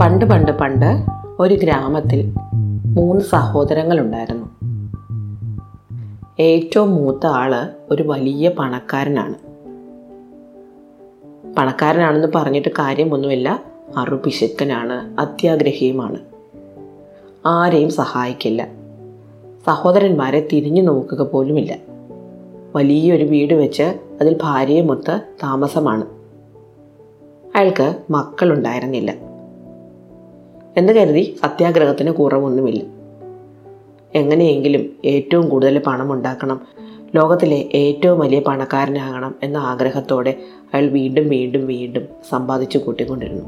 പണ്ട് പണ്ട് പണ്ട് ഒരു ഗ്രാമത്തിൽ മൂന്ന് സഹോദരങ്ങളുണ്ടായിരുന്നു. ഏറ്റവും മൂത്ത ആൾ ഒരു വലിയ പണക്കാരനാണ്. പണക്കാരനാണെന്ന് പറഞ്ഞിട്ട് കാര്യമൊന്നുമില്ല. അറുപിശുക്കനാണ് അത്യാഗ്രഹിയുമാണ്. ആരെയും സഹായിക്കില്ല. സഹോദരന്മാരെ തിരിഞ്ഞു നോക്കുക പോലുമില്ല. വലിയൊരു വീട് വെച്ച് അതിൽ ഭാര്യയുമൊത്ത് താമസമാണ്. അയാൾക്ക് മക്കളുണ്ടായിരുന്നില്ല. എന്ന് കരുതി സത്യാഗ്രഹത്തിന് കുറവൊന്നുമില്ല. എങ്ങനെയെങ്കിലും ഏറ്റവും കൂടുതൽ പണം ഉണ്ടാക്കണം ലോകത്തിലെ ഏറ്റവും വലിയ പണക്കാരനാകണം എന്ന ആഗ്രഹത്തോടെ അയാൾ വീണ്ടും വീണ്ടും വീണ്ടും സമ്പാദിച്ചു കൂട്ടിക്കൊണ്ടിരുന്നു.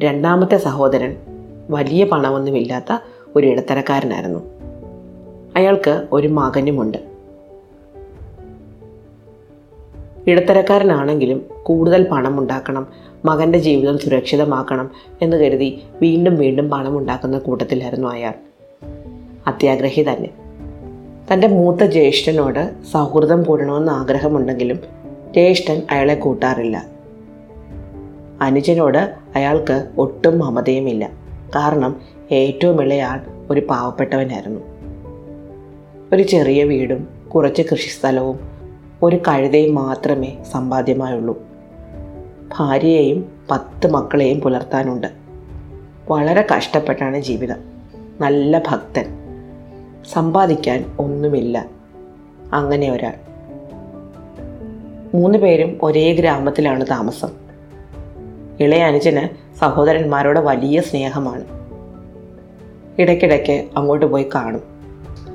രണ്ടാമത്തെ സഹോദരൻ വലിയ പണമൊന്നുമില്ലാത്ത ഒരു ഇടത്തരക്കാരനായിരുന്നു. അയാൾക്ക് ഒരു മകനുമുണ്ട്. ഇടത്തരക്കാരനാണെങ്കിലും കൂടുതൽ പണം ഉണ്ടാക്കണം മകന്റെ ജീവിതം സുരക്ഷിതമാക്കണം എന്ന് കരുതി വീണ്ടും വീണ്ടും പണം ഉണ്ടാക്കുന്ന കൂട്ടത്തിലായിരുന്നു അയാൾ. അത്യാഗ്രഹി തന്നെ. തന്റെ മൂത്ത ജ്യേഷ്ഠനോട് സൗഹൃദം കൂടണമെന്ന് ആഗ്രഹമുണ്ടെങ്കിലും ജ്യേഷ്ഠൻ അയാളെ കൂട്ടാറില്ല. അനുജനോട് അയാൾക്ക് ഒട്ടും മമതയുമില്ല. കാരണം ഏറ്റവും ഇളയാൾ ഒരു പാവപ്പെട്ടവനായിരുന്നു. ഒരു ചെറിയ വീടും കുറച്ച് കൃഷിസ്ഥലവും ഒരു കഴുതയും മാത്രമേ സമ്പാദ്യമായുള്ളൂ. ഭാര്യയെയും പത്ത് മക്കളെയും പുലർത്താനുണ്ട്. വളരെ കഷ്ടപ്പെട്ടാണ് ജീവിതം. നല്ല ഭക്തൻ. സമ്പാദിക്കാൻ ഒന്നുമില്ല. അങ്ങനെ ഒരാൾ. മൂന്ന് പേരും ഒരേ ഗ്രാമത്തിലാണ് താമസം. ഇളയ അനുജന് സഹോദരന്മാരോട് വലിയ സ്നേഹമാണ്. ഇടയ്ക്കിടയ്ക്ക് അങ്ങോട്ട് പോയി കാണും.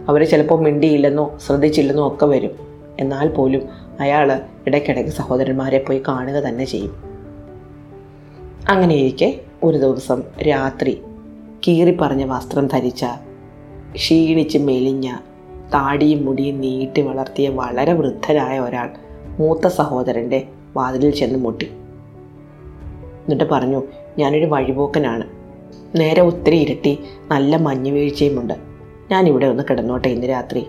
അവർ ചിലപ്പോൾ മിണ്ടിയില്ലെന്നോ ശ്രദ്ധിച്ചില്ലെന്നോ ഒക്കെ വരും. എന്നാൽ പോലും അയാൾ ഇടയ്ക്കിടയ്ക്ക് സഹോദരന്മാരെ പോയി കാണുക തന്നെ ചെയ്യും. അങ്ങനെയിരിക്കെ ഒരു ദിവസം രാത്രി കീറിപ്പറഞ്ഞ വസ്ത്രം ധരിച്ച ക്ഷീണിച്ച് മെലിഞ്ഞ താടിയും മുടിയും നീട്ടി വളർത്തിയ വളരെ വൃദ്ധരായ ഒരാൾ മൂത്ത സഹോദരന്റെ വാതിലിൽ ചെന്ന് മുട്ടി. എന്നിട്ട് പറഞ്ഞു ഞാനൊരു വഴിപോക്കനാണ്. നേരെ ഒത്തിരി ഇരട്ടി നല്ല മഞ്ഞുവീഴ്ചയുമുണ്ട്. ഞാനിവിടെ ഒന്ന് കിടന്നോട്ടെ ഇന്ന് രാത്രി.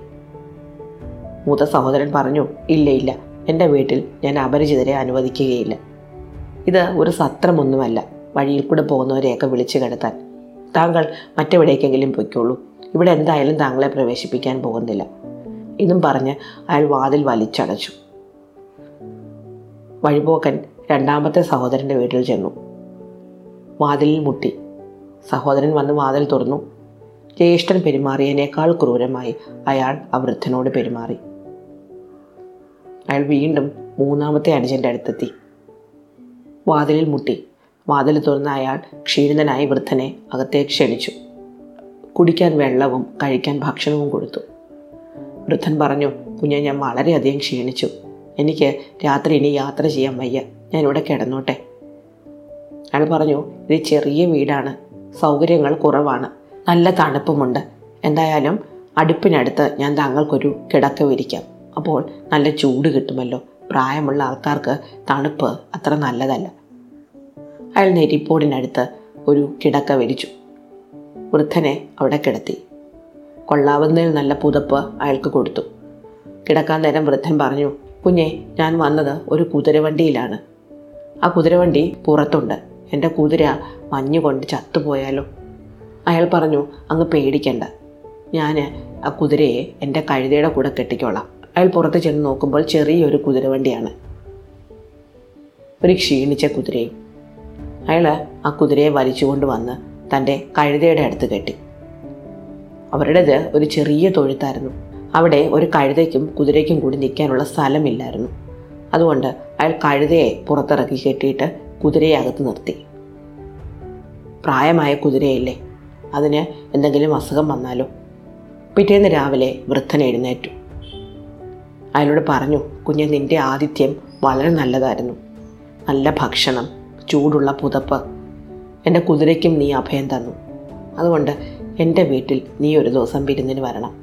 മൂത്ത സഹോദരൻ പറഞ്ഞു ഇല്ല ഇല്ല എന്റെ വീട്ടിൽ ഞാൻ അപരിചിതരെ അനുവദിക്കുകയില്ല. ഇത് ഒരു സത്രമൊന്നുമല്ല. വഴിയിൽ കൂടെ പോകുന്നവരെയൊക്കെ വിളിച്ചു കിടത്താൻ താങ്കൾ മറ്റെവിടേക്കെങ്കിലും പൊയ്ക്കോളൂ. ഇവിടെ എന്തായാലും താങ്കളെ പ്രവേശിപ്പിക്കാൻ പോകുന്നില്ല. ഇതും പറഞ്ഞ് അയാൾ വാതിൽ വലിച്ചടച്ചു. വഴിപോക്കൻ രണ്ടാമത്തെ സഹോദരന്റെ വീട്ടിൽ ചെന്നു. വാതിലിൽ മുട്ടി. സഹോദരൻ വന്ന് വാതിൽ തുറന്നു. ജ്യേഷ്ഠൻ പെരുമാറിയതിനേക്കാൾ ക്രൂരമായി അയാൾ ആ വൃദ്ധനോട് പെരുമാറി. അയാൾ വീണ്ടും മൂന്നാമത്തെ അനുജന്റെ അടുത്തെത്തി. വാതിലിൽ മുട്ടി. വാതിൽ തുറന്ന അയാൾ ക്ഷീണിതനായി വൃദ്ധനെ അകത്തേക്ക് ക്ഷണിച്ചു. കുടിക്കാൻ വെള്ളവും കഴിക്കാൻ ഭക്ഷണവും കൊടുത്തു. വൃദ്ധൻ പറഞ്ഞു കുഞ്ഞെ ഞാൻ വളരെയധികം ക്ഷീണിച്ചു. എനിക്ക് രാത്രി ഇനി യാത്ര ചെയ്യാൻ വയ്യ. ഞാൻ ഇവിടെ കിടന്നോട്ടെ. അയാൾ പറഞ്ഞു ഇത് ചെറിയ വീടാണ്. സൗകര്യങ്ങൾ കുറവാണ്. നല്ല തണുപ്പുമുണ്ട്. എന്തായാലും അടുപ്പിനടുത്ത് ഞാൻ താങ്കൾക്കൊരു കിടക്ക വിരിക്കാം. അപ്പോൾ നല്ല ചൂട് കിട്ടുമല്ലോ. പ്രായമുള്ള ആൾക്കാർക്ക് തണുപ്പ് അത്ര നല്ലതല്ല. അയാൾ നെരിപ്പോടിനടുത്ത് ഒരു കിടക്ക വിരിച്ചു. വൃദ്ധനെ അവിടെ കിടത്തി. കൊള്ളാവുന്നതിൽ നല്ല പുതപ്പ് അയാൾക്ക് കൊടുത്തു. കിടക്കാൻ നേരം വൃദ്ധൻ പറഞ്ഞു കുഞ്ഞെ ഞാൻ വന്നത് ഒരു കുതിരവണ്ടിയിലാണ്. ആ കുതിരവണ്ടി പുറത്തുണ്ട്. എന്റെ കുതിര മഞ്ഞുകൊണ്ട് ചത്തുപോയാലോ? അയാൾ പറഞ്ഞു അങ്ങ് പേടിക്കണ്ട. ഞാൻ ആ കുതിരയെ എന്റെ കഴുതയുടെ കൂടെ കെട്ടിക്കോളാം. അയാൾ പുറത്ത് ചെന്ന് നോക്കുമ്പോൾ ചെറിയൊരു കുതിരവണ്ടിയാണ്. ഒരു ക്ഷീണിച്ച കുതിരയും. അയാൾ ആ കുതിരയെ വലിച്ചുകൊണ്ട് വന്ന് തന്റെ കഴുതയുടെ അടുത്ത് കെട്ടി. അവരുടേത് ഒരു ചെറിയ തൊഴുത്തായിരുന്നു. അവിടെ ഒരു കഴുതയ്ക്കും കുതിരയ്ക്കും കൂടി നിൽക്കാനുള്ള സ്ഥലമില്ലായിരുന്നു. അതുകൊണ്ട് അയാൾ കഴുതയെ പുറത്തിറക്കി കെട്ടിയിട്ട് കുതിരയെ അകത്ത് നിർത്തി. പ്രായമായ കുതിരയല്ലേ? അതിന് എന്തെങ്കിലും അസുഖം വന്നാലോ? പിറ്റേന്ന് രാവിലെ വൃദ്ധൻ എഴുന്നേറ്റു. അയാളോട് പറഞ്ഞു കുഞ്ഞെ നിന്റെ ആതിഥ്യം വളരെ നല്ലതായിരുന്നു. നല്ല ഭക്ഷണം ചൂടുള്ള പുതപ്പ്. എന്റെ കുതിരയ്ക്കും നീ അഭയം തന്നു. അതുകൊണ്ട് എന്റെ വീട്ടിൽ നീ ഒരു ദിവസം വിരുന്നിന് വരണം.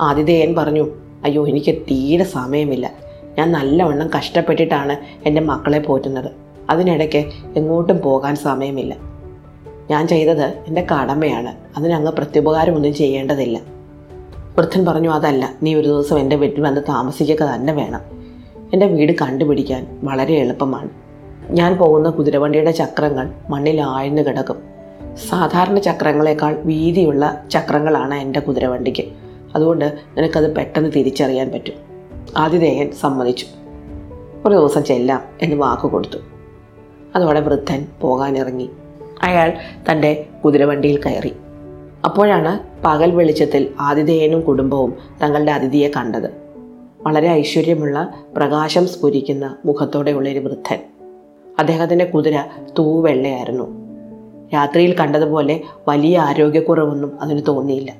ആതിഥേയൻ പറഞ്ഞു അയ്യോ എനിക്ക് തീരെ സമയമില്ല. ഞാൻ നല്ലവണ്ണം കഷ്ടപ്പെട്ടിട്ടാണ് എന്റെ മക്കളെ പോറ്റുന്നത്. അതിനിടയ്ക്ക് എങ്ങോട്ടും പോകാൻ സമയമില്ല. ഞാൻ ചെയ്തത് എന്റെ കടമയാണ്. അതിനങ്ങ് പ്രത്യുപകാരമൊന്നും ചെയ്യേണ്ടതില്ല. വൃദ്ധൻ പറഞ്ഞു അതല്ല നീ ഒരു ദിവസം എന്റെ വീട്ടിൽ വന്ന് താമസിക്കുക തന്നെ വേണം. എന്റെ വീട് കണ്ടുപിടിക്കാൻ വളരെ എളുപ്പമാണ്. ഞാൻ പോകുന്ന കുതിരവണ്ടിയുടെ ചക്രങ്ങൾ മണ്ണിൽ ആഴ്ന്നു കിടക്കും. സാധാരണ ചക്രങ്ങളെക്കാൾ വീതിയുള്ള ചക്രങ്ങളാണ് എന്റെ കുതിരവണ്ടിക്ക്. അതുകൊണ്ട് നിനക്കത് പെട്ടെന്ന് തിരിച്ചറിയാൻ പറ്റും. ആതിഥേയൻ സമ്മതിച്ചു. ഒരു ദിവസം ചെല്ലാം എന്ന് വാക്ക് കൊടുത്തു. അതോടെ വൃദ്ധൻ പോകാനിറങ്ങി. അയാൾ തന്റെ കുതിരവണ്ടിയിൽ കയറി. അപ്പോഴാണ് പകൽ വെളിച്ചത്തിൽ ആതിഥേയനും കുടുംബവും തങ്ങളുടെ അതിഥിയെ കണ്ടത്. വളരെ ഐശ്വര്യമുള്ള പ്രകാശം സ്ഫുരിക്കുന്ന മുഖത്തോടെയുള്ള ഒരു വൃദ്ധൻ. അദ്ദേഹത്തിന്റെ കുതിര തൂവെള്ളയായിരുന്നു രാത്രിയിൽ കണ്ടതുപോലെ വലിയ ആരോഗ്യക്കുറവൊന്നും അതിന് തോന്നിയില്ല.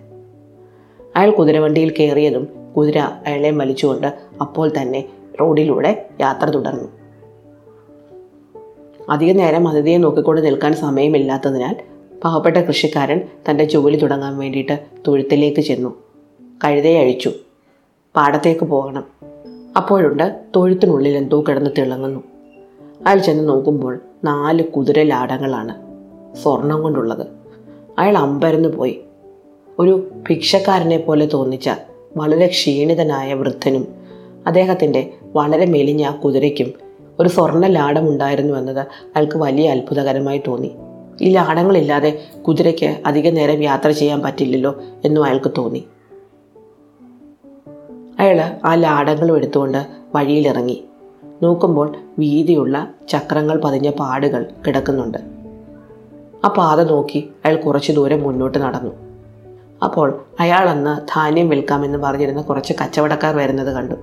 അയാൾ കുതിരവണ്ടിയിൽ കയറിയതും കുതിര അയാളെ വലിച്ചുകൊണ്ട് അപ്പോൾ തന്നെ റോഡിലൂടെ യാത്ര തുടർന്നു. അധികനേരം അതിഥിയെ നോക്കിക്കൊണ്ട് നിൽക്കാൻ സമയമില്ലാത്തതിനാൽ പാവപ്പെട്ട കൃഷിക്കാരൻ തന്റെ ജോലി തുടങ്ങാൻ വേണ്ടിയിട്ട് തൊഴുത്തിലേക്ക് ചെന്നു. കഴുതയെ അഴിച്ചു. പാടത്തേക്ക് പോകണം. അപ്പോഴുണ്ട് തൊഴുത്തിനുള്ളിൽ എന്തോ കിടന്ന് തിളങ്ങുന്നു. അയാൾ ചെന്ന് നോക്കുമ്പോൾ നാല് കുതിരലാടങ്ങളാണ് സ്വർണം കൊണ്ടുള്ളത്. അയാൾ അമ്പരന്ന് പോയി. ഒരു ഭിക്ഷക്കാരനെ പോലെ തോന്നിച്ച വളരെ ക്ഷീണിതനായ വൃദ്ധനും അദ്ദേഹത്തിന്റെ വളരെ മെലിഞ്ഞ കുതിരയ്ക്കും ഒരു സ്വർണ ലാടമുണ്ടായിരുന്നു എന്നത് അയാൾക്ക് വലിയ അത്ഭുതകരമായി തോന്നി. ഈ ലാടങ്ങളില്ലാതെ കുതിരയ്ക്ക് അധിക നേരം യാത്ര ചെയ്യാൻ പറ്റില്ലല്ലോ എന്നും അയാൾക്ക് തോന്നി. അയാൾ ആ ലാടങ്ങളും എടുത്തുകൊണ്ട് വഴിയിലിറങ്ങി. നോക്കുമ്പോൾ വീതിയുള്ള ചക്രങ്ങൾ പതിഞ്ഞ പാടുകൾ കിടക്കുന്നുണ്ട്. ആ പാത നോക്കി അയാൾ കുറച്ച് ദൂരം മുന്നോട്ട് നടന്നു. അപ്പോൾ അയാൾ അന്ന് ധാന്യം വിൽക്കാമെന്ന് പറഞ്ഞിരുന്ന കുറച്ച് കച്ചവടക്കാർ വരുന്നത് കണ്ടു.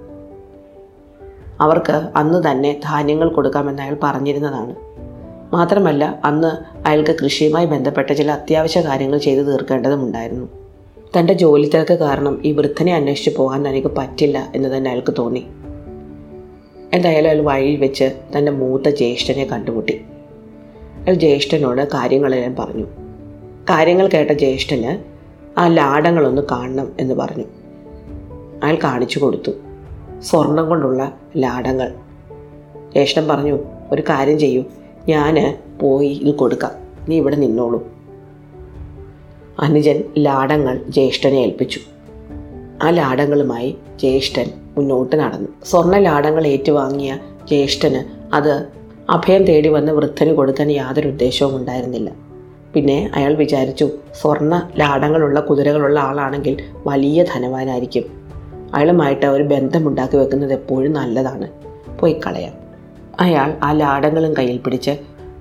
അവർക്ക് അന്ന് തന്നെ ധാന്യങ്ങൾ കൊടുക്കാമെന്ന് അയാൾ പറഞ്ഞിരുന്നതാണ്. മാത്രമല്ല അന്ന് അയാൾക്ക് കൃഷിയുമായി ബന്ധപ്പെട്ട ചില അത്യാവശ്യ കാര്യങ്ങൾ ചെയ്തു തീർക്കേണ്ടതുമുണ്ടായിരുന്നു. തന്റെ ജോലി തിരക്ക് കാരണം ഈ വൃദ്ധനെ അന്വേഷിച്ച് പോകാൻ തനിക്ക് പറ്റില്ല എന്ന് തന്നെ അയാൾക്ക് തോന്നി. എന്തായാലും അയാൾ വഴിയിൽ വെച്ച് തന്റെ മൂത്ത ജ്യേഷ്ഠനെ കണ്ടുമുട്ടി. അയാൾ ജ്യേഷ്ഠനോട് കാര്യങ്ങളെല്ലാം പറഞ്ഞു. കാര്യങ്ങൾ കേട്ട ജ്യേഷ്ഠന് ആ ലാടങ്ങളൊന്ന് കാണണം എന്ന് പറഞ്ഞു. അയാൾ കാണിച്ചു കൊടുത്തു. സ്വർണം കൊണ്ടുള്ള ലാടങ്ങൾ. ജ്യേഷ്ഠൻ പറഞ്ഞു ഒരു കാര്യം ചെയ്യൂ. ഞാൻ പോയി ഇത് കൊടുക്കാം. നീ ഇവിടെ നിന്നോളൂ. അനുജൻ ലാടങ്ങൾ ജ്യേഷ്ഠനെ ഏൽപ്പിച്ചു. ആ ലാടങ്ങളുമായി ജ്യേഷ്ഠൻ മുന്നോട്ട് നടന്നു. സ്വർണ ലാടങ്ങൾ ഏറ്റുവാങ്ങിയ ജ്യേഷ്ഠന് അത് അഭയം തേടി വന്ന് വൃദ്ധന് കൊടുക്കാൻ യാതൊരു ഉദ്ദേശവും ഉണ്ടായിരുന്നില്ല. പിന്നെ അയാൾ വിചാരിച്ചു സ്വർണ ലാടങ്ങളുള്ള കുതിരകളുള്ള ആളാണെങ്കിൽ വലിയ ധനവാനായിരിക്കും. അയാളുമായിട്ട് ഒരു ബന്ധമുണ്ടാക്കി വെക്കുന്നത് എപ്പോഴും നല്ലതാണ്. പോയി കളയാം. അയാൾ ആ ലാടങ്ങളും കയ്യിൽ പിടിച്ച്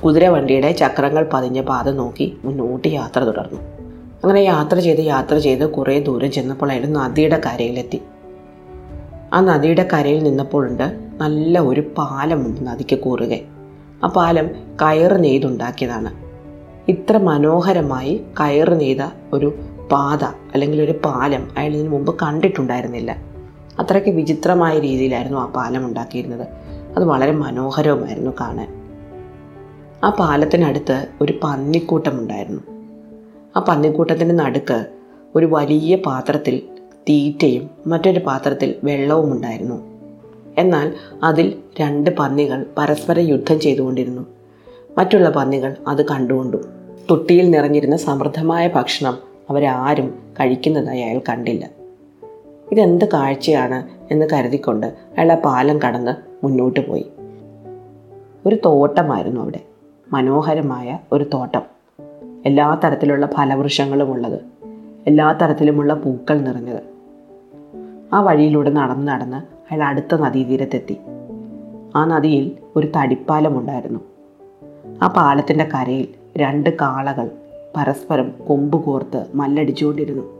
കുതിരവണ്ടിയുടെ ചക്രങ്ങൾ പതിഞ്ഞ പാത നോക്കി മുന്നോട്ട് യാത്ര തുടർന്നു. അങ്ങനെ യാത്ര ചെയ്ത് യാത്ര ചെയ്ത് കുറേ ദൂരം ചെന്നപ്പോൾ അയാൾ നദിയുടെ കരയിലെത്തി. ആ നദിയുടെ കരയിൽ നിന്നപ്പോഴുണ്ട് നല്ല ഒരു പാലമുണ്ട് നദിക്ക് കൂറുകെ. ആ പാലം കയർ നെയ്തുണ്ടാക്കിയതാണ്. ഇത്ര മനോഹരമായി കയർ നെയ്ത ഒരു പാത അല്ലെങ്കിൽ ഒരു പാലം അയാൾ ഇതിനു മുമ്പ് കണ്ടിട്ടുണ്ടായിരുന്നില്ല. അത്രയ്ക്ക് വിചിത്രമായ രീതിയിലായിരുന്നു ആ പാലം ഉണ്ടാക്കിയിരുന്നത്. അത് വളരെ മനോഹരവുമായിരുന്നു കാണാൻ. ആ പാലത്തിനടുത്ത് ഒരു പന്നിക്കൂട്ടമുണ്ടായിരുന്നു. ആ പന്നിക്കൂട്ടത്തിന്റെ നടുക്ക് ഒരു വലിയ പാത്രത്തിൽ തീറ്റയും മറ്റൊരു പാത്രത്തിൽ വെള്ളവും ഉണ്ടായിരുന്നു. എന്നാൽ അതിൽ രണ്ട് പന്നികൾ പരസ്പരം യുദ്ധം ചെയ്തുകൊണ്ടിരുന്നു. മറ്റുള്ള പന്നികൾ അത് കണ്ടുകൊണ്ടു. തൊട്ടിയിൽ നിറഞ്ഞിരുന്ന സമൃദ്ധമായ ഭക്ഷണം അവരാരും കഴിക്കുന്നതായി അയാൾ കണ്ടില്ല. ഇതെന്ത് കാഴ്ചയാണ് എന്ന് കരുതിക്കൊണ്ട് അയാൾ ആ പാലം കടന്ന് മുന്നോട്ട് പോയി. ഒരു തോട്ടമായിരുന്നു അവിടെ. മനോഹരമായ ഒരു തോട്ടം. എല്ലാ തരത്തിലുള്ള ഫലവൃക്ഷങ്ങളും ഉള്ളത്. എല്ലാ തരത്തിലുമുള്ള പൂക്കൾ നിറഞ്ഞത്. ആ വഴിയിലൂടെ നടന്ന് നടന്ന് അയാൾ അടുത്ത നദീതീരത്തെത്തി. ആ നദിയിൽ ഒരു തടിപ്പാലമുണ്ടായിരുന്നു ആ പാലത്തിന്റെ കരയിൽ രണ്ട് കാളകൾ പരസ്പരം കൊമ്പ് കോർത്ത് മല്ലടിച്ചുകൊണ്ടിരുന്നു.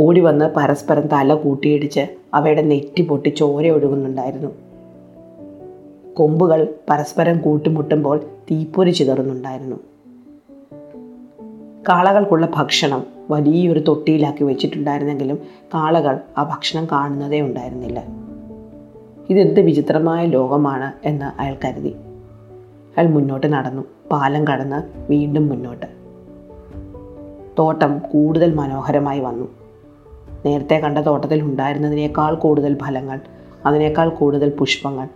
ഓടി വന്ന് പരസ്പരം തല കൂട്ടിയിടിച്ച് അവയുടെ നെറ്റി പൊട്ടി ചോര ഒഴുകുന്നുണ്ടായിരുന്നു. കൊമ്പുകൾ പരസ്പരം കൂട്ടിമുട്ടുമ്പോൾ തീപ്പൊരി ചിതറുന്നുണ്ടായിരുന്നു. കാളകൾക്കുള്ള ഭക്ഷണം വലിയൊരു തൊട്ടിയിലാക്കി വെച്ചിട്ടുണ്ടായിരുന്നെങ്കിലും കാളകൾ ആ ഭക്ഷണം കാണുന്നതേ ഉണ്ടായിരുന്നില്ല. ഇതെന്ത് വിചിത്രമായ ലോകമാണ് എന്ന് അയാൾ കരുതി. അയാൾ മുന്നോട്ട് നടന്നു. പാലം കടന്ന് വീണ്ടും മുന്നോട്ട്. തോട്ടം കൂടുതൽ മനോഹരമായി വന്നു. നേരത്തെ കണ്ട തോട്ടത്തിൽ ഉണ്ടായിരുന്നതിനേക്കാൾ കൂടുതൽ ഫലങ്ങൾ അതിനേക്കാൾ കൂടുതൽ പുഷ്പങ്ങൾ.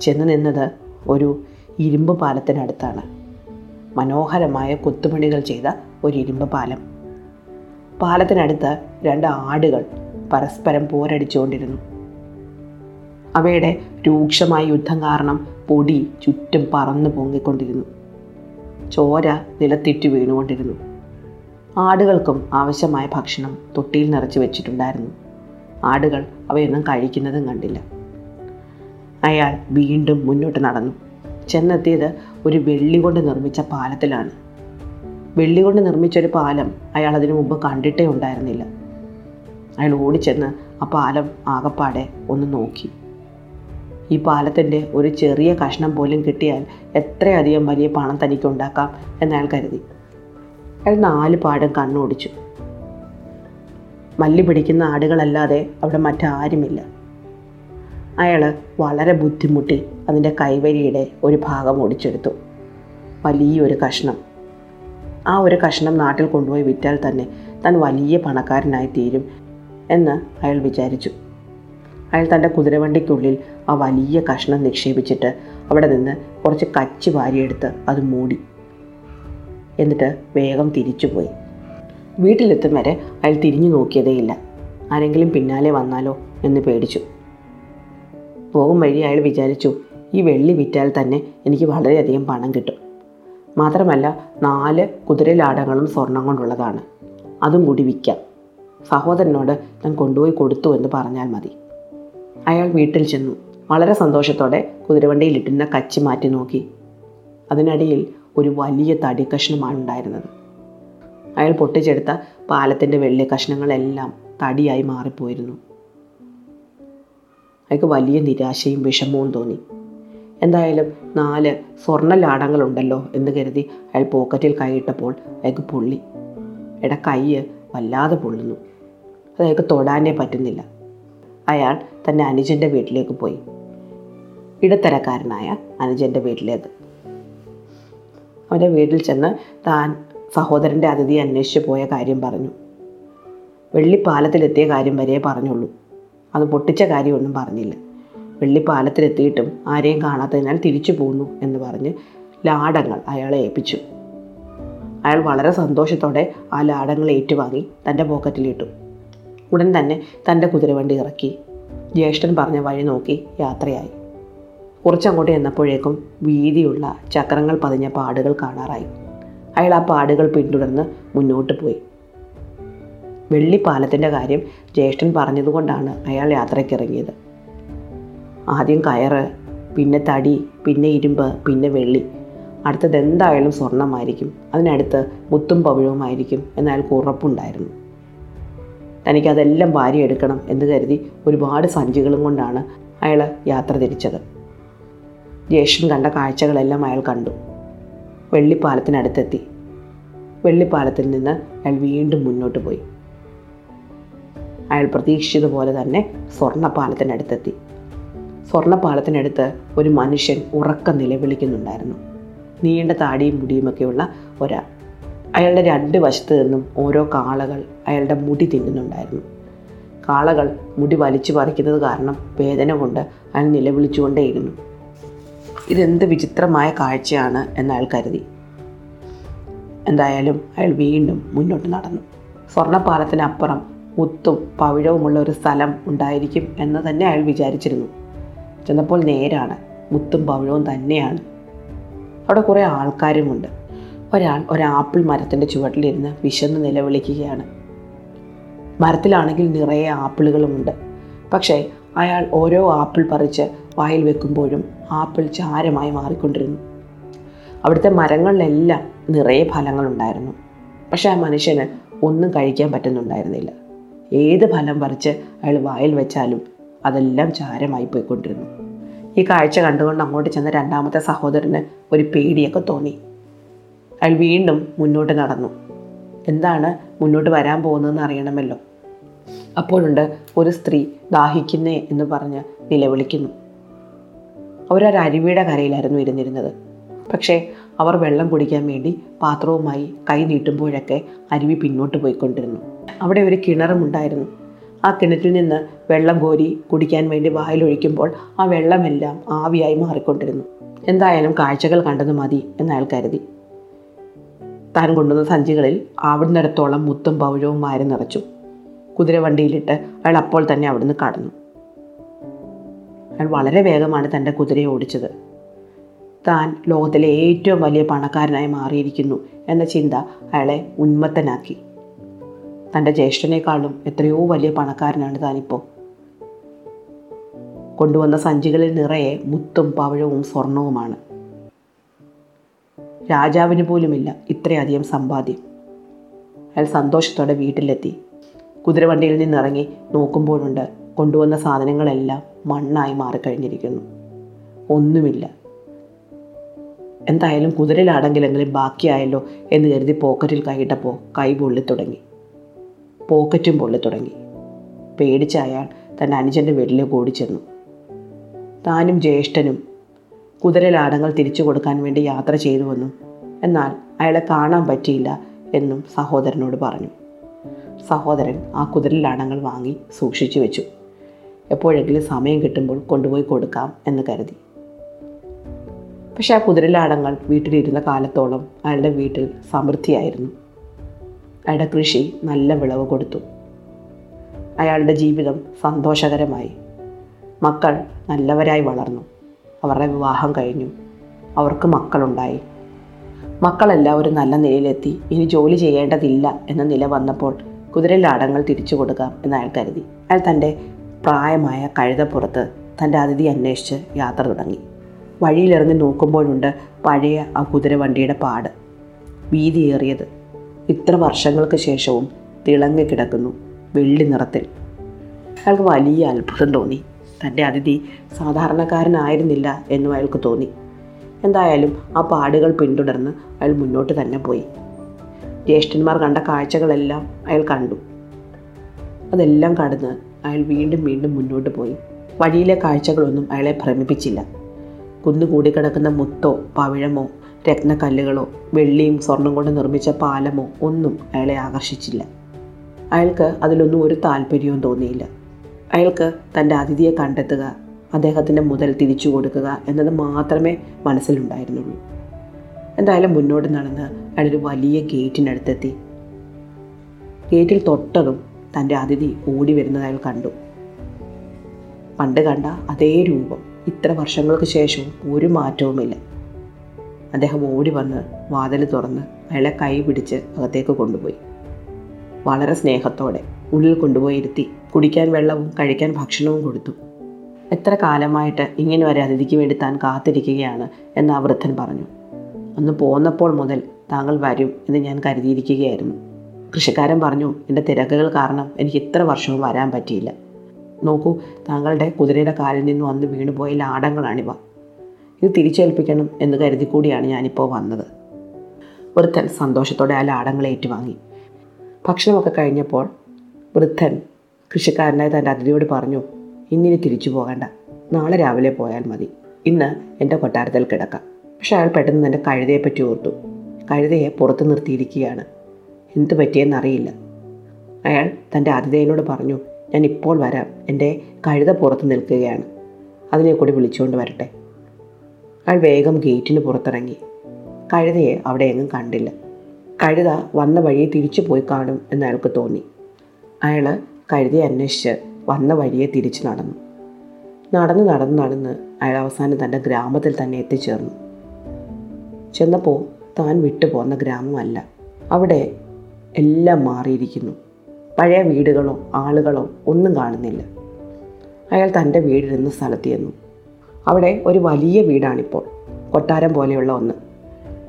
ചെന്ന് നിന്നത് ഒരു ഇരുമ്പ് പാലത്തിനടുത്താണ്. മനോഹരമായ കൊത്തുപണികൾ ചെയ്ത ഒരു ഇരുമ്പ് പാലം. പാലത്തിനടുത്ത് രണ്ട് ആടുകൾ പരസ്പരം പോരടിച്ചുകൊണ്ടിരുന്നു. അവയുടെ രൂക്ഷമായ യുദ്ധം കാരണം പൊടി ചുറ്റും പറന്ന് പൊങ്ങിക്കൊണ്ടിരുന്നു. ചോര നിലത്തിറ്റു വീണുകൊണ്ടിരുന്നു. ആടുകൾക്കും ആവശ്യമായ ഭക്ഷണം തൊട്ടിയിൽ നിറച്ച് വെച്ചിട്ടുണ്ടായിരുന്നു. ആടുകൾ അവയൊന്നും കഴിക്കുന്നതും കണ്ടില്ല. അയാൾ വീണ്ടും മുന്നോട്ട് നടന്നു. ചെന്നെത്തിയത് ഒരു വെള്ളി കൊണ്ട് നിർമ്മിച്ച പാലത്തിലാണ്. വെള്ളി കൊണ്ട് നിർമ്മിച്ചൊരു പാലം അയാൾ അതിനു മുമ്പ് കണ്ടിട്ടേ ഉണ്ടായിരുന്നില്ല. അയാൾ ഓടിച്ചെന്ന് ആ പാലം ആകപ്പാടെ ഒന്ന് നോക്കി. ഈ പാലത്തിന്റെ ഒരു ചെറിയ കഷ്ണം പോലും കിട്ടിയാൽ എത്രയധികം വലിയ പണം തനിക്ക് ഉണ്ടാക്കാം എന്നയാൾ കരുതി. അയാൾ നാല് പാടും കണ്ണോടിച്ചു. മല്ലി പിടിക്കുന്ന ആടുകളല്ലാതെ അവിടെ മറ്റാരുമില്ല. അയാൾ വളരെ ബുദ്ധിമുട്ടി അതിന്റെ കൈവരിയുടെ ഒരു ഭാഗം ഓടിച്ചെടുത്തു. വലിയൊരു കഷ്ണം. ആ ഒരു കഷ്ണം നാട്ടിൽ കൊണ്ടുപോയി വിറ്റാൽ തന്നെ താൻ വലിയ പണക്കാരനായി തീരും എന്ന് അയാൾ വിചാരിച്ചു. അയാൾ തന്റെ കുതിരവണ്ടിക്കുള്ളിൽ ആ വലിയ കഷ്ണം നിക്ഷേപിച്ചിട്ട് അവിടെ നിന്ന് കുറച്ച് കച്ചി വാരിയെടുത്ത് അത് മൂടി. എന്നിട്ട് വേഗം തിരിച്ചുപോയി വീട്ടിലെത്തും വരെ അയാൾ തിരിഞ്ഞു നോക്കിയതേയില്ല. ആരെങ്കിലും പിന്നാലെ വന്നാലോ എന്ന് പേടിച്ചു. പോകും വഴി അയാൾ വിചാരിച്ചു ഈ വെള്ളി വിറ്റാൽ തന്നെ എനിക്ക് വളരെയധികം പണം കിട്ടും. മാത്രമല്ല നാല് കുതിരലാടങ്ങളും സ്വർണം കൊണ്ടുള്ളതാണ്. അതും കൂടി വിൽക്കാം. സഹോദരനോട് ഞാൻ കൊണ്ടുപോയി കൊടുത്തു എന്ന് പറഞ്ഞാൽ മതി. അയാൾ വീട്ടിൽ ചെന്നു. വളരെ സന്തോഷത്തോടെ കുതിരവണ്ടിയിൽ ഇട്ടുന്ന കച്ചി മാറ്റി നോക്കി. അതിനടിയിൽ ഒരു വലിയ തടി കഷ്ണമാണ് ഉണ്ടായിരുന്നത്. അയാൾ പൊട്ടിച്ചെടുത്ത പാലത്തിന്റെ വെള്ളി കഷ്ണങ്ങളെല്ലാം തടിയായി മാറിപ്പോയിരുന്നു. അയാൾക്ക് വലിയ നിരാശയും വിഷമവും തോന്നി. എന്തായാലും നാല് സ്വർണ ലാടങ്ങളുണ്ടല്ലോ എന്ന് കരുതി അയാൾ പോക്കറ്റിൽ കൈയിട്ടപ്പോൾ അയാൾക്ക് പൊള്ളി. എടാ കൈ വല്ലാതെ പൊള്ളുന്നു. അത് അയാൾക്ക് തൊടാനേ പറ്റുന്നില്ല. അയാൾ തന്റെ അനുജന്റെ വീട്ടിലേക്ക് പോയി. ഇടത്തരക്കാരനായ അനുജന്റെ വീട്ടിലേക്ക്. അവന്റെ വീട്ടിൽ ചെന്ന് താൻ സഹോദരന്റെ അതിഥിയെ അന്വേഷിച്ച് പോയ കാര്യം പറഞ്ഞു. വെള്ളിപ്പാലത്തിലെത്തിയ കാര്യം വരെ പറഞ്ഞുള്ളൂ. അത് പൊട്ടിച്ച കാര്യമൊന്നും പറഞ്ഞില്ല. വെള്ളിപ്പാലത്തിലെത്തിയിട്ടും ആരെയും കാണാത്തതിനാൽ തിരിച്ചു പോന്നു എന്ന് പറഞ്ഞ് ലാടങ്ങൾ അയാളെ ഏൽപ്പിച്ചു. അയാൾ വളരെ സന്തോഷത്തോടെ ആ ലാടങ്ങൾ ഏറ്റുവാങ്ങി തന്റെ പോക്കറ്റിലിട്ടു. ഉടൻ തന്നെ തന്റെ കുതിരവണ്ടി ഇറക്കി. ജ്യേഷ്ഠൻ പറഞ്ഞ വഴി നോക്കി യാത്രയായി. കുറച്ചങ്ങോട്ട് ചെന്നപ്പോഴേക്കും വീതിയുള്ള ചക്രങ്ങൾ പതിഞ്ഞ പാടുകൾ കാണാറായി. അയാൾ ആ പാടുകൾ പിന്തുടർന്ന് മുന്നോട്ട് പോയി. വെള്ളിപ്പാലത്തിന്റെ കാര്യം ജ്യേഷ്ഠൻ പറഞ്ഞതുകൊണ്ടാണ് അയാൾ യാത്രയ്ക്കിറങ്ങിയത്. ആദ്യം കയറ് പിന്നെ തടി പിന്നെ ഇരുമ്പ് പിന്നെ വെള്ളി. അടുത്തത് എന്തായാലും സ്വർണമായിരിക്കും. അതിനടുത്ത് മുത്തും പവിഴവുമായിരിക്കും എന്നയാൾക്ക് ഉറപ്പുണ്ടായിരുന്നു. തനിക്കതെല്ലാം വാരിയെടുക്കണം എന്ന് കരുതി ഒരുപാട് സഞ്ചികളും കൊണ്ടാണ് അയാൾ യാത്ര തിരിച്ചത്. ജ്യേഷ്ഠൻ കണ്ട കാഴ്ചകളെല്ലാം അയാൾ കണ്ടു. വെള്ളിപ്പാലത്തിനടുത്തെത്തി. വെള്ളിപ്പാലത്തിൽ നിന്ന് അയാൾ വീണ്ടും മുന്നോട്ട് പോയി. അയാൾ പ്രതീക്ഷിച്ചതുപോലെ തന്നെ സ്വർണപ്പാലത്തിനടുത്തെത്തി. സ്വർണപ്പാലത്തിനടുത്ത് ഒരു മനുഷ്യൻ ഉറക്കം നിലവിളിക്കുന്നുണ്ടായിരുന്നു. നീണ്ട താടിയും മുടിയുമൊക്കെയുള്ള ഒരാൾ. അയാളുടെ രണ്ട് വശത്ത് നിന്നും ഓരോ കാളകൾ അയാളുടെ മുടി തിന്നുന്നുണ്ടായിരുന്നു. കാളകൾ മുടി വലിച്ചു പറിക്കുന്നത് കാരണം വേദന കൊണ്ട് അയാൾ നിലവിളിച്ചുകൊണ്ടേയിരുന്നു. ഇതെന്ത് വിചിത്രമായ കാഴ്ചയാണ് എന്നയാൾ കരുതി. എന്തായാലും അയാൾ വീണ്ടും മുന്നോട്ട് നടന്നു. സ്വർണപ്പാലത്തിനപ്പുറം മുത്തും പവിഴവുമുള്ള ഒരു സ്ഥലം ഉണ്ടായിരിക്കും എന്ന് തന്നെ അയാൾ വിചാരിച്ചിരുന്നു. ചെന്നപ്പോൾ നേരാണ്. മുത്തും പവിഴവും തന്നെയാണ്. അവിടെ കുറേ ആൾക്കാരുമുണ്ട്. ഒരാൾ ഒരാപ്പിൾ മരത്തിന്റെ ചുവട്ടിലിരുന്ന് വിശന്ന് നിലവിളിക്കുകയാണ്. മരത്തിലാണെങ്കിൽ നിറയെ ആപ്പിളുകളുമുണ്ട്. പക്ഷേ അയാൾ ഓരോ ആപ്പിൾ പറിച്ച് വായിൽ വെക്കുമ്പോഴും ആപ്പിൾ ചാരമായി മാറിക്കൊണ്ടിരുന്നു. അവിടുത്തെ മരങ്ങളിലെല്ലാം നിറയെ ഫലങ്ങളുണ്ടായിരുന്നു. പക്ഷെ ആ മനുഷ്യന് ഒന്നും കഴിക്കാൻ പറ്റുന്നുണ്ടായിരുന്നില്ല. ഏത് ഫലം പറിച്ച് അയാൾ വായിൽ വെച്ചാലും അതെല്ലാം ചാരമായി പോയിക്കൊണ്ടിരുന്നു. ഈ കാഴ്ച കണ്ടുകൊണ്ട് അങ്ങോട്ട് ചെന്ന രണ്ടാമത്തെ സഹോദരന് ഒരു പേടിയൊക്കെ തോന്നി. അയാൾ വീണ്ടും മുന്നോട്ട് നടന്നു. എന്താണ് മുന്നോട്ട് വരാൻ പോകുന്നതെന്ന് അറിയണമല്ലോ. അപ്പോഴുണ്ട് ഒരു സ്ത്രീ ദാഹിക്കുന്നേ എന്ന് പറഞ്ഞ് നിലവിളിക്കുന്നു. അവരൊരു അരുവിയുടെ കരയിലായിരുന്നു ഇരുന്നിരുന്നത്. പക്ഷേ അവർ വെള്ളം കുടിക്കാൻ വേണ്ടി പാത്രവുമായി കൈ നീട്ടുമ്പോഴൊക്കെ അരുവി പിന്നോട്ട് പോയിക്കൊണ്ടിരുന്നു. അവിടെ ഒരു കിണറുമുണ്ടായിരുന്നു ആ കിണറ്റിൽ നിന്ന് വെള്ളം കോരി കുടിക്കാൻ വേണ്ടി വായിലൊഴിക്കുമ്പോൾ ആ വെള്ളമെല്ലാം ആവിയായി മാറിക്കൊണ്ടിരുന്നു. എന്തായാലും കാഴ്ചകൾ കണ്ടത് മതി എന്നയാൾ കരുതി. താൻ കൊണ്ടുവന്ന സഞ്ചികളിൽ ആവിടുന്നിടത്തോളം മുത്തും പൗഴവും വാരം നിറച്ചു. കുതിരവണ്ടിയിലിട്ട് അയാൾ അപ്പോൾ തന്നെ അവിടുന്ന് കടന്നു. അയാൾ വളരെ വേഗമാണ് തന്റെ കുതിരയെ ഓടിച്ചത്. താൻ ലോകത്തിലെ ഏറ്റവും വലിയ പണക്കാരനായി മാറിയിരിക്കുന്നു എന്ന ചിന്ത അയാളെ ഉന്മത്തനാക്കി. തന്റെ ജ്യേഷ്ഠനേക്കാളും എത്രയോ വലിയ പണക്കാരനാണ് താനിപ്പോൾ. കൊണ്ടുവന്ന സഞ്ചികളിൽ നിറയെ മുത്തും പവഴവും സ്വർണവുമാണ്. രാജാവിന് പോലുമില്ല ഇത്രയധികം സമ്പാദ്യം. അയാൾ സന്തോഷത്തോടെ വീട്ടിലെത്തി. കുതിരവണ്ടിയിൽ നിന്നിറങ്ങി നോക്കുമ്പോഴുണ്ട് കൊണ്ടുവന്ന സാധനങ്ങളെല്ലാം മണ്ണായി മാറിക്കഴിഞ്ഞിരിക്കുന്നു. ഒന്നുമില്ല. എന്തായാലും കുതിരയിലാണെങ്കിലെങ്കിലും ബാക്കിയായല്ലോ എന്ന് കരുതി പോക്കറ്റിൽ കൈയിട്ടപ്പോൾ കൈ പൊള്ളി തുടങ്ങി പോക്കറ്റും പൊള്ളി തുടങ്ങി പേടിച്ച അയാൾ തന്റെ അനുജന്റെ വീട്ടിലേക്ക് ഓടിച്ചെന്നു താനും ജ്യേഷ്ഠനും കുതിരലാടങ്ങൾ തിരിച്ചു കൊടുക്കാൻ വേണ്ടി യാത്ര ചെയ്തുവെന്നും എന്നാൽ അയാളെ കാണാൻ പറ്റിയില്ല എന്നും സഹോദരനോട് പറഞ്ഞു. സഹോദരൻ ആ കുതിരലാടങ്ങൾ വാങ്ങി സൂക്ഷിച്ചു വെച്ചു. എപ്പോഴെങ്കിലും സമയം കിട്ടുമ്പോൾ കൊണ്ടുപോയി കൊടുക്കാം എന്ന് കരുതി. പക്ഷേ ആ കുതിരലാടങ്ങൾ വീട്ടിലിരുന്ന കാലത്തോളം അയാളുടെ വീട്ടിൽ സമൃദ്ധിയായിരുന്നു. അയാളുടെ കൃഷി നല്ല വിളവ് കൊടുത്തു. അയാളുടെ ജീവിതം സന്തോഷകരമായി. മക്കൾ നല്ലവരായി വളർന്നു. അവരുടെ വിവാഹം കഴിഞ്ഞു. അവർക്ക് മക്കളുണ്ടായി. മക്കളെല്ലാവരും നല്ല നിലയിലെത്തി. ഇനി ജോലി ചെയ്യേണ്ടതില്ല എന്ന നില വന്നപ്പോൾ കുതിരലാടങ്ങൾ തിരിച്ചു കൊടുക്കാം എന്ന് അയാൾ കരുതി. അയാൾ തന്റെ പ്രായമായ കഴുതപ്പുറത്ത് തന്റെ അതിഥി അന്വേഷിച്ച് യാത്ര തുടങ്ങി. വഴിയിലിറങ്ങി നോക്കുമ്പോഴുണ്ട് പഴയ ആ കുതിരവണ്ടിയുടെ പാട്. വീതിയേറിയത്. ഇത്ര വർഷങ്ങൾക്ക് ശേഷവും തിളങ്ങി കിടക്കുന്നു വെള്ളി നിറത്തിൽ. അയാൾക്ക് വലിയ അത്ഭുതം തോന്നി. തന്റെ അതിഥി സാധാരണക്കാരനായിരുന്നില്ല എന്നും അയാൾക്ക് തോന്നി. എന്തായാലും ആ പാടുകൾ പിന്തുടർന്ന് അയാൾ മുന്നോട്ട് തന്നെ പോയി. ജ്യേഷ്ഠന്മാർ കണ്ട കാഴ്ചകളെല്ലാം അയാൾ കണ്ടു. അതെല്ലാം കടന്ന് അയാൾ വീണ്ടും വീണ്ടും മുന്നോട്ട് പോയി. വഴിയിലെ കാഴ്ചകളൊന്നും അയാളെ ഭ്രമിപ്പിച്ചില്ല. കുന്നുകൂടി കിടക്കുന്ന മുത്തോ പവിഴമോ രത്നക്കല്ലുകളോ വെള്ളിയും സ്വർണം കൊണ്ട് നിർമ്മിച്ച പാലമോ ഒന്നും അയാളെ ആകർഷിച്ചില്ല. അയാൾക്ക് അതിലൊന്നും ഒരു താല്പര്യവും തോന്നിയില്ല. അയാൾക്ക് തന്റെ അതിഥിയെ കണ്ടെത്തുക അദ്ദേഹത്തിന്റെ മുതൽ തിരിച്ചു കൊടുക്കുക എന്നത് മാത്രമേ മനസ്സിലുണ്ടായിരുന്നുള്ളൂ. എന്തായാലും മുന്നോട്ട് നടന്ന് അയാളൊരു വലിയ ഗേറ്റിനടുത്തെത്തി. ഗേറ്റിൽ തൊട്ടതും തന്റെ അതിഥി ഓടി വരുന്നത് അയാൾ കണ്ടു. പണ്ട് കണ്ട അതേ രൂപം. ഇത്ര വർഷങ്ങൾക്ക് ശേഷവും ഒരു മാറ്റവുമില്ല. അദ്ദേഹം ഓടി വന്ന് വാതിൽ തുറന്ന് അയാളെ കൈ പിടിച്ച് അകത്തേക്ക് കൊണ്ടുപോയി. വളരെ സ്നേഹത്തോടെ ഉള്ളിൽ കൊണ്ടുപോയി ഇരുത്തി കുടിക്കാൻ വെള്ളവും കഴിക്കാൻ ഭക്ഷണവും കൊടുത്തു. എത്ര കാലമായിട്ട് ഇങ്ങനെ ഒരു അതിഥിക്ക് വേണ്ടി താൻ കാത്തിരിക്കുകയാണ് എന്ന് ആ വൃദ്ധൻ പറഞ്ഞു. അന്ന് പോന്നപ്പോൾ മുതൽ താങ്കൾ വരും എന്ന് ഞാൻ കരുതിയിരിക്കുകയായിരുന്നു. കൃഷിക്കാരൻ പറഞ്ഞു എന്റെ തിരക്കുകൾ കാരണം എനിക്ക് ഇത്ര വർഷവും വരാൻ പറ്റിയില്ല. നോക്കൂ താങ്കളുടെ കുതിരയുടെ കാലിൽ നിന്ന് വന്ന് വീണുപോയ ലാടങ്ങളാണിവ. ഇത് തിരിച്ചേൽപ്പിക്കണം എന്ന് കരുതി കൂടിയാണ് ഞാനിപ്പോൾ വന്നത്. വൃദ്ധൻ സന്തോഷത്തോടെ ആ ലാടങ്ങളെ ഏറ്റുവാങ്ങി. ഭക്ഷണമൊക്കെ കഴിഞ്ഞപ്പോൾ വൃദ്ധൻ കൃഷിക്കാരനായ തന്റെ അതിഥിയോട് പറഞ്ഞു ഇന്നിനി തിരിച്ചു പോകേണ്ട. നാളെ രാവിലെ പോയാൽ മതി. ഇന്ന് എന്റെ കൊട്ടാരത്തിൽ കിടക്കാം. പക്ഷെ അയാൾ പെട്ടെന്ന് തന്റെ കഴുതയെ പറ്റി ഓർത്തു. കഴുതയെ പുറത്ത് നിർത്തിയിരിക്കുകയാണ്. എന്ത് പറ്റിയെന്നറിയില്ല അയാൾ തന്റെ ആതിഥേയനോട് പറഞ്ഞു ഞാൻ ഇപ്പോൾ വരാം. എന്റെ കഴുത പുറത്ത് നിൽക്കുകയാണ്. അതിനെ കൂടി വിളിച്ചുകൊണ്ട് വരട്ടെ. അയാൾ വേഗം ഗേറ്റിന് പുറത്തിറങ്ങി. കഴുതയെ അവിടെ എങ്ങും കണ്ടില്ല. കഴുത വന്ന വഴിയെ തിരിച്ചു പോയി കാണും എന്ന് അയാൾക്ക് തോന്നി. അയാൾ കഴുതയെ അന്വേഷിച്ച് വന്ന വഴിയെ തിരിച്ചു നടന്നു. നടന്ന് നടന്ന് നടന്ന് അയാൾ അവസാനം തന്റെ ഗ്രാമത്തിൽ തന്നെ എത്തിച്ചേർന്നു. ചെന്നപ്പോൾ താൻ വിട്ടുപോകുന്ന ഗ്രാമമല്ല. അവിടെ എല്ലാം മാറിയിരിക്കുന്നു. പഴയ വീടുകളോ ആളുകളോ ഒന്നും കാണുന്നില്ല. അയാൾ തന്റെ വീടിരുന്ന സ്ഥലത്ത് ചെന്നു. അവിടെ ഒരു വലിയ വീടാണിപ്പോൾ. കൊട്ടാരം പോലെയുള്ള ഒന്ന്.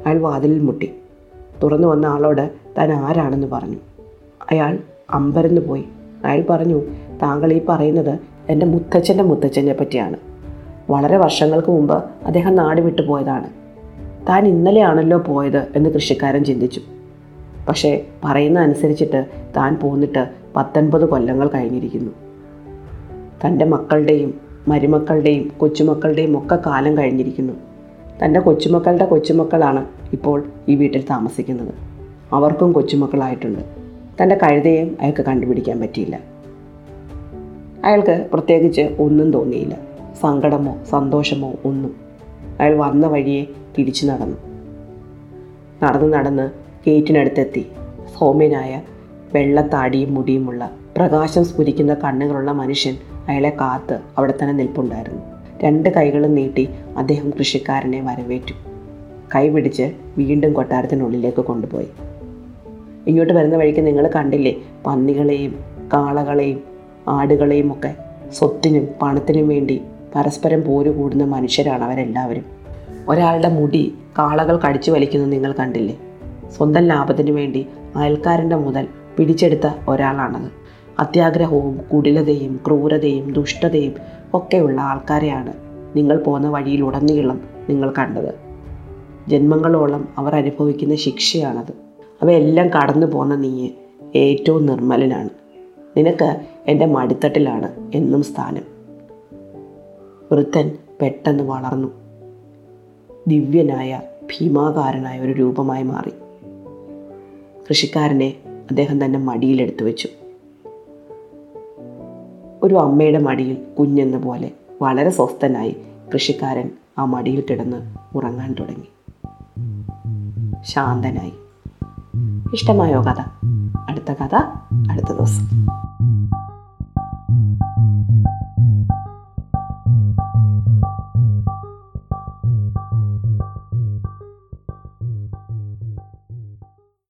അയാൾ വാതിലിൽ മുട്ടി. തുറന്നു വന്ന ആളോട് താൻ ആരാണെന്ന് പറഞ്ഞു. അയാൾ അമ്പരന്ന് പോയി. അയാൾ പറഞ്ഞു താങ്കൾ ഈ പറയുന്നത് എന്റെ മുത്തച്ഛന്റെ മുത്തച്ഛനെ പറ്റിയാണ്. വളരെ വർഷങ്ങൾക്ക് മുമ്പ് അദ്ദേഹം നാട് വിട്ടു പോയതാണ്. താൻ ഇന്നലെയാണല്ലോ പോയത് എന്ന് കൃഷിക്കാരൻ ചിന്തിച്ചു. പക്ഷേ പറയുന്ന അനുസരിച്ചിട്ട് താൻ പോന്നിട്ട് പത്തൊൻപത് കൊല്ലങ്ങൾ കഴിഞ്ഞിരിക്കുന്നു. തന്റെ മക്കളുടെയും മരുമക്കളുടെയും കൊച്ചുമക്കളുടെയും ഒക്കെ കാലം കഴിഞ്ഞിരിക്കുന്നു. തന്റെ കൊച്ചുമക്കളുടെ കൊച്ചുമക്കളാണ് ഇപ്പോൾ ഈ വീട്ടിൽ താമസിക്കുന്നത്. അവർക്കും കൊച്ചുമക്കളായിട്ടുണ്ട്. തന്റെ കഴുതയും അയാൾക്ക് കണ്ടുപിടിക്കാൻ പറ്റിയില്ല. അയാൾക്ക് പ്രത്യേകിച്ച് ഒന്നും തോന്നിയില്ല. സങ്കടമോ സന്തോഷമോ ഒന്നും. അയാൾ വന്ന വഴിയെ തിരിച്ചു നടന്നു. നടന്ന് നടന്ന് ഗേറ്റിനടുത്തെത്തി. സൗമ്യനായ വെള്ളത്താടിയും മുടിയുമുള്ള പ്രകാശം സ്ഫുരിക്കുന്ന കണ്ണുകളുള്ള മനുഷ്യൻ അയാളെ കാത്ത് അവിടെ തന്നെ നിൽപ്പുണ്ടായിരുന്നു. രണ്ട് കൈകളും നീട്ടി അദ്ദേഹം കൃഷിക്കാരനെ വരവേറ്റു. കൈ പിടിച്ച് വീണ്ടും കൊട്ടാരത്തിനുള്ളിലേക്ക് കൊണ്ടുപോയി. ഇങ്ങോട്ട് വരുന്ന വഴിക്ക് നിങ്ങൾ കണ്ടില്ലേ? പന്നികളെയും കാളകളെയും ആടുകളെയും ഒക്കെ സ്വത്തിനും പണത്തിനും വേണ്ടി പരസ്പരം പോര് കൂടുന്ന മനുഷ്യരാണ് അവരെല്ലാവരും. ഒരാളുടെ മുടി കാളകൾ കടിച്ചു വലിക്കുന്നത് നിങ്ങൾ കണ്ടില്ലേ? സ്വന്തം ലാഭത്തിനു വേണ്ടി അയൽക്കാരന്റെ മുതൽ പിടിച്ചെടുത്ത ഒരാളാണത്. അത്യാഗ്രഹവും കുടിലതയും ക്രൂരതയും ദുഷ്ടതയും ഒക്കെയുള്ള ആൾക്കാരെയാണ് നിങ്ങൾ പോകുന്ന വഴിയിലുടനീളം നിങ്ങൾ കണ്ടത്. ജന്മങ്ങളോളം അവർ അനുഭവിക്കുന്ന ശിക്ഷയാണത്. അവയെല്ലാം കടന്നു പോകുന്ന നീ ഏറ്റവും നിർമ്മലനാണ്. നിനക്ക് എന്റെ മടിത്തട്ടിലാണ് എന്നും സ്ഥാനം. വൃദ്ധൻ പെട്ടെന്ന് വളർന്നു. ദിവ്യനായ ഭീമാകാരനായ ഒരു രൂപമായി മാറി. കൃഷിക്കാരനെ അദ്ദേഹം തന്നെ മടിയിലെടുത്തു വെച്ചു. ഒരു അമ്മയുടെ മടിയിൽ കുഞ്ഞെന്ന പോലെ വളരെ സ്വസ്ഥനായി കൃഷിക്കാരൻ ആ മടിയിൽ കിടന്ന് ഉറങ്ങാൻ തുടങ്ങി. ശാന്തനായി. ഇഷ്ടമായോ കഥ? അടുത്ത കഥ അടുത്ത ദിവസം.